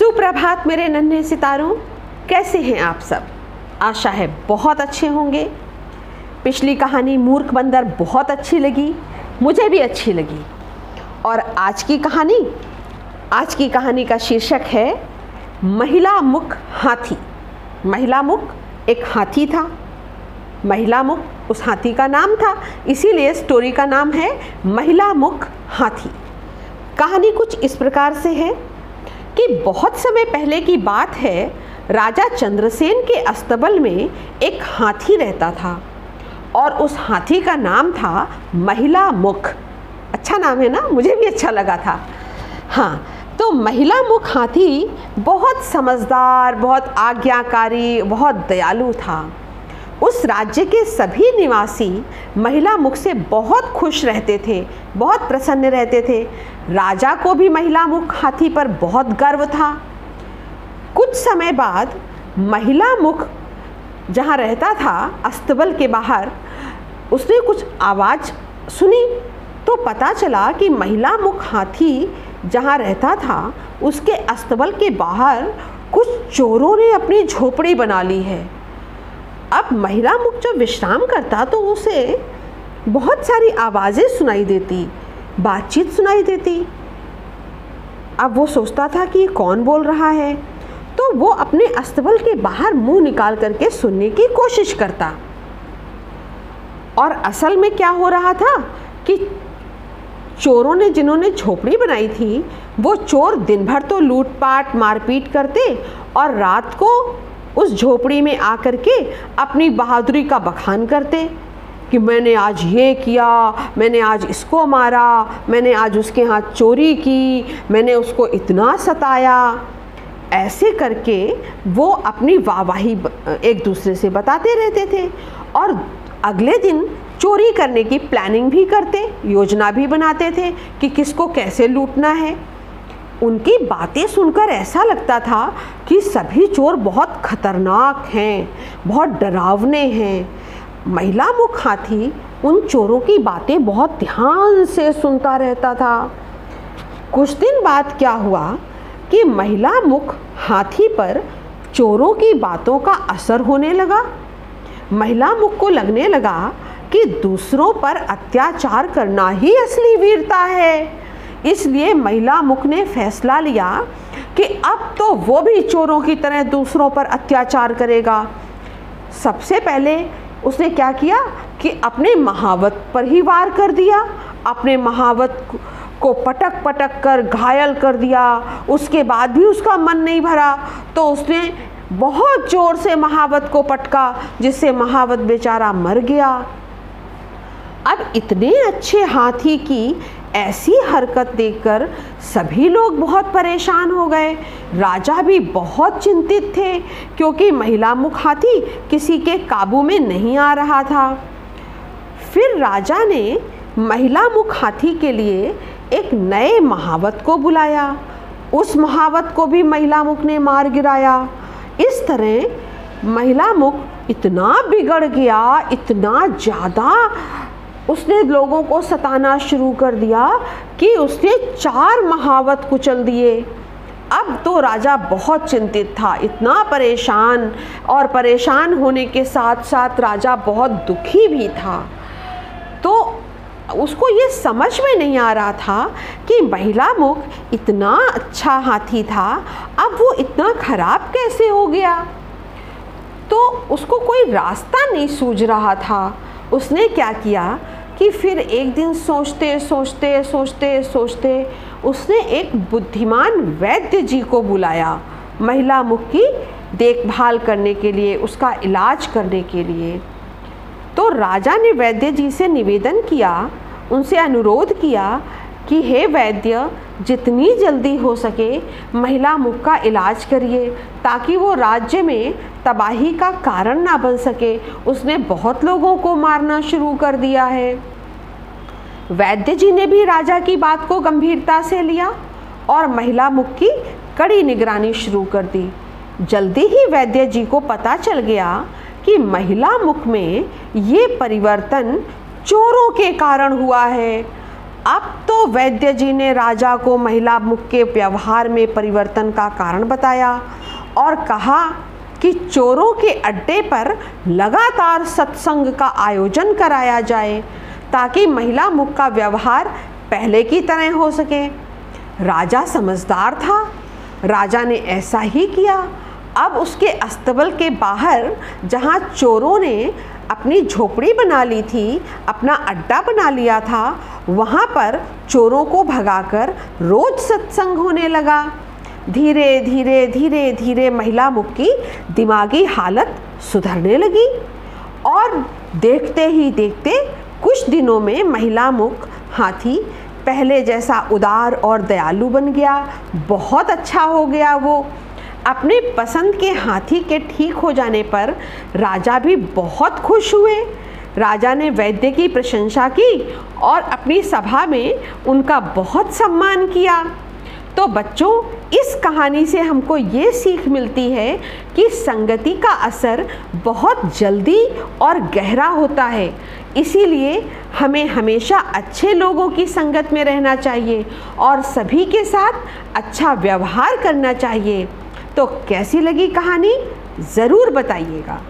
सुप्रभात मेरे नन्हे सितारों। कैसे हैं आप सब? आशा है बहुत अच्छे होंगे। पिछली कहानी मूर्ख बंदर बहुत अच्छी लगी, मुझे भी अच्छी लगी। और आज की कहानी? आज की कहानी का शीर्षक है, महिला मुख हाथी। महिला मुख एक हाथी था। महिला मुख उस हाथी का नाम था, इसीलिए स्टोरी का नाम है, महिला मुख हाथी। कहानी कुछ इस प्रकार से है कि बहुत समय पहले की बात है, राजा चंद्रसेन के अस्तबल में एक हाथी रहता था और उस हाथी का नाम था महिला मुख। अच्छा नाम है ना? मुझे भी अच्छा लगा था। हाँ तो महिला मुख हाथी बहुत समझदार, बहुत आज्ञाकारी, बहुत दयालु था। उस राज्य के सभी निवासी महिला मुख से बहुत खुश रहते थे, बहुत प्रसन्न रहते थे। राजा को भी महिला मुख हाथी पर बहुत गर्व था। कुछ समय बाद महिला मुख जहाँ रहता था, अस्तबल के बाहर, उसने कुछ आवाज़ सुनी तो पता चला कि महिला मुख हाथी जहाँ रहता था, उसके अस्तबल के बाहर कुछ चोरों ने अपनी झोपड़ी बना ली है। अब महिला मुख जब विश्राम करता तो उसे बहुत सारी आवाज़ें सुनाई देती, बातचीत सुनाई देती। अब वो सोचता था कि कौन बोल रहा है? तो वो अपने अस्तबल के बाहर मुँह निकाल करके सुनने की कोशिश करता। और असल में क्या हो रहा था कि चोरों ने जिन्होंने झोपड़ी बनाई थी, वो चोर दिन भर तो लूटपाट, मारपीट करते और रात को उस झोपड़ी में आकर के अपनी बहादुरी का बखान करते कि मैंने आज ये किया, मैंने आज इसको मारा, मैंने आज उसके हाथ चोरी की, मैंने उसको इतना सताया। ऐसे करके वो अपनी वाहवाही एक दूसरे से बताते रहते थे और अगले दिन चोरी करने की प्लानिंग भी करते, योजना भी बनाते थे कि किसको कैसे लूटना है। उनकी बातें सुनकर ऐसा लगता था कि सभी चोर बहुत खतरनाक हैं, बहुत डरावने हैं। महिला मुख हाथी उन चोरों की बातें बहुत ध्यान से सुनता रहता था। कुछ दिन बाद क्या हुआ कि महिला मुख हाथी पर चोरों की बातों का असर होने लगा। महिला मुख को लगने लगा कि दूसरों पर अत्याचार करना ही असली वीरता है। इसलिए महिला मुख ने फैसला लिया कि अब तो वो भी चोरों की तरह दूसरों पर अत्याचार करेगा। सबसे पहले उसने क्या किया कि अपने महावत पर ही वार कर दिया, अपने महावत को पटक पटक कर घायल कर दिया, उसके बाद भी उसका मन नहीं भरा। तो उसने बहुत ज़ोर से महावत को पटका, जिससे महावत बेचारा मर गया। अब इतने अच्छे हाथी की ऐसी हरकत देखकर सभी लोग बहुत परेशान हो गए। राजा भी बहुत चिंतित थे, क्योंकि महिला मुख हाथी किसी के काबू में नहीं आ रहा था। फिर राजा ने महिला मुख हाथी के लिए एक नए महावत को बुलाया। उस महावत को भी महिला मुख ने मार गिराया। इस तरह महिला मुख इतना बिगड़ गया, इतना ज़्यादा उसने लोगों को सताना शुरू कर दिया कि उसने चार महावत कुचल दिए। अब तो राजा बहुत चिंतित था, इतना परेशान और परेशान होने के साथ साथ राजा बहुत दुखी भी था। तो उसको ये समझ में नहीं आ रहा था कि महिला मुख इतना अच्छा हाथी था, अब वो इतना ख़राब कैसे हो गया? तो उसको कोई रास्ता नहीं सूझ रहा था। उसने क्या किया कि फिर एक दिन सोचते सोचते सोचते सोचते उसने एक बुद्धिमान वैद्य जी को बुलाया, महिला मुख की देखभाल करने के लिए, उसका इलाज करने के लिए। तो राजा ने वैद्य जी से निवेदन किया, उनसे अनुरोध किया कि हे वैद्य, जितनी जल्दी हो सके महिला मुख का इलाज करिए, ताकि वो राज्य में तबाही का कारण ना बन सके। उसने बहुत लोगों को मारना शुरू कर दिया है। वैद्य जी ने भी राजा की बात को गंभीरता से लिया और महिला मुख की कड़ी निगरानी शुरू कर दी। जल्दी ही वैद्य जी को पता चल गया कि महिला मुख में ये परिवर्तन चोरों के कारण हुआ है। अब वैद्य जी ने राजा को महिला मुख के व्यवहार में परिवर्तन का कारण बताया और कहा कि चोरों के अड्डे पर लगातार सत्संग का आयोजन कराया जाए ताकि महिला मुख का व्यवहार पहले की तरह हो सके। राजा समझदार था। राजा ने ऐसा ही किया। अब उसके अस्तबल के बाहर, जहाँ चोरों ने अपनी झोपड़ी बना ली थी, अपना अड्डा बना लिया था, वहाँ पर चोरों को भगाकर रोज सत्संग होने लगा। धीरे धीरे धीरे धीरे महिला मुख की दिमागी हालत सुधरने लगी और देखते ही देखते कुछ दिनों में महिला मुख हाथी पहले जैसा उदार और दयालु बन गया। बहुत अच्छा हो गया वो। अपने पसंद के हाथी के ठीक हो जाने पर राजा भी बहुत खुश हुए। राजा ने वैद्य की प्रशंसा की और अपनी सभा में उनका बहुत सम्मान किया। तो बच्चों, इस कहानी से हमको ये सीख मिलती है कि संगति का असर बहुत जल्दी और गहरा होता है। इसीलिए हमें हमेशा अच्छे लोगों की संगत में रहना चाहिए और सभी के साथ अच्छा व्यवहार करना चाहिए। तो कैसी लगी कहानी? ज़रूर बताइएगा।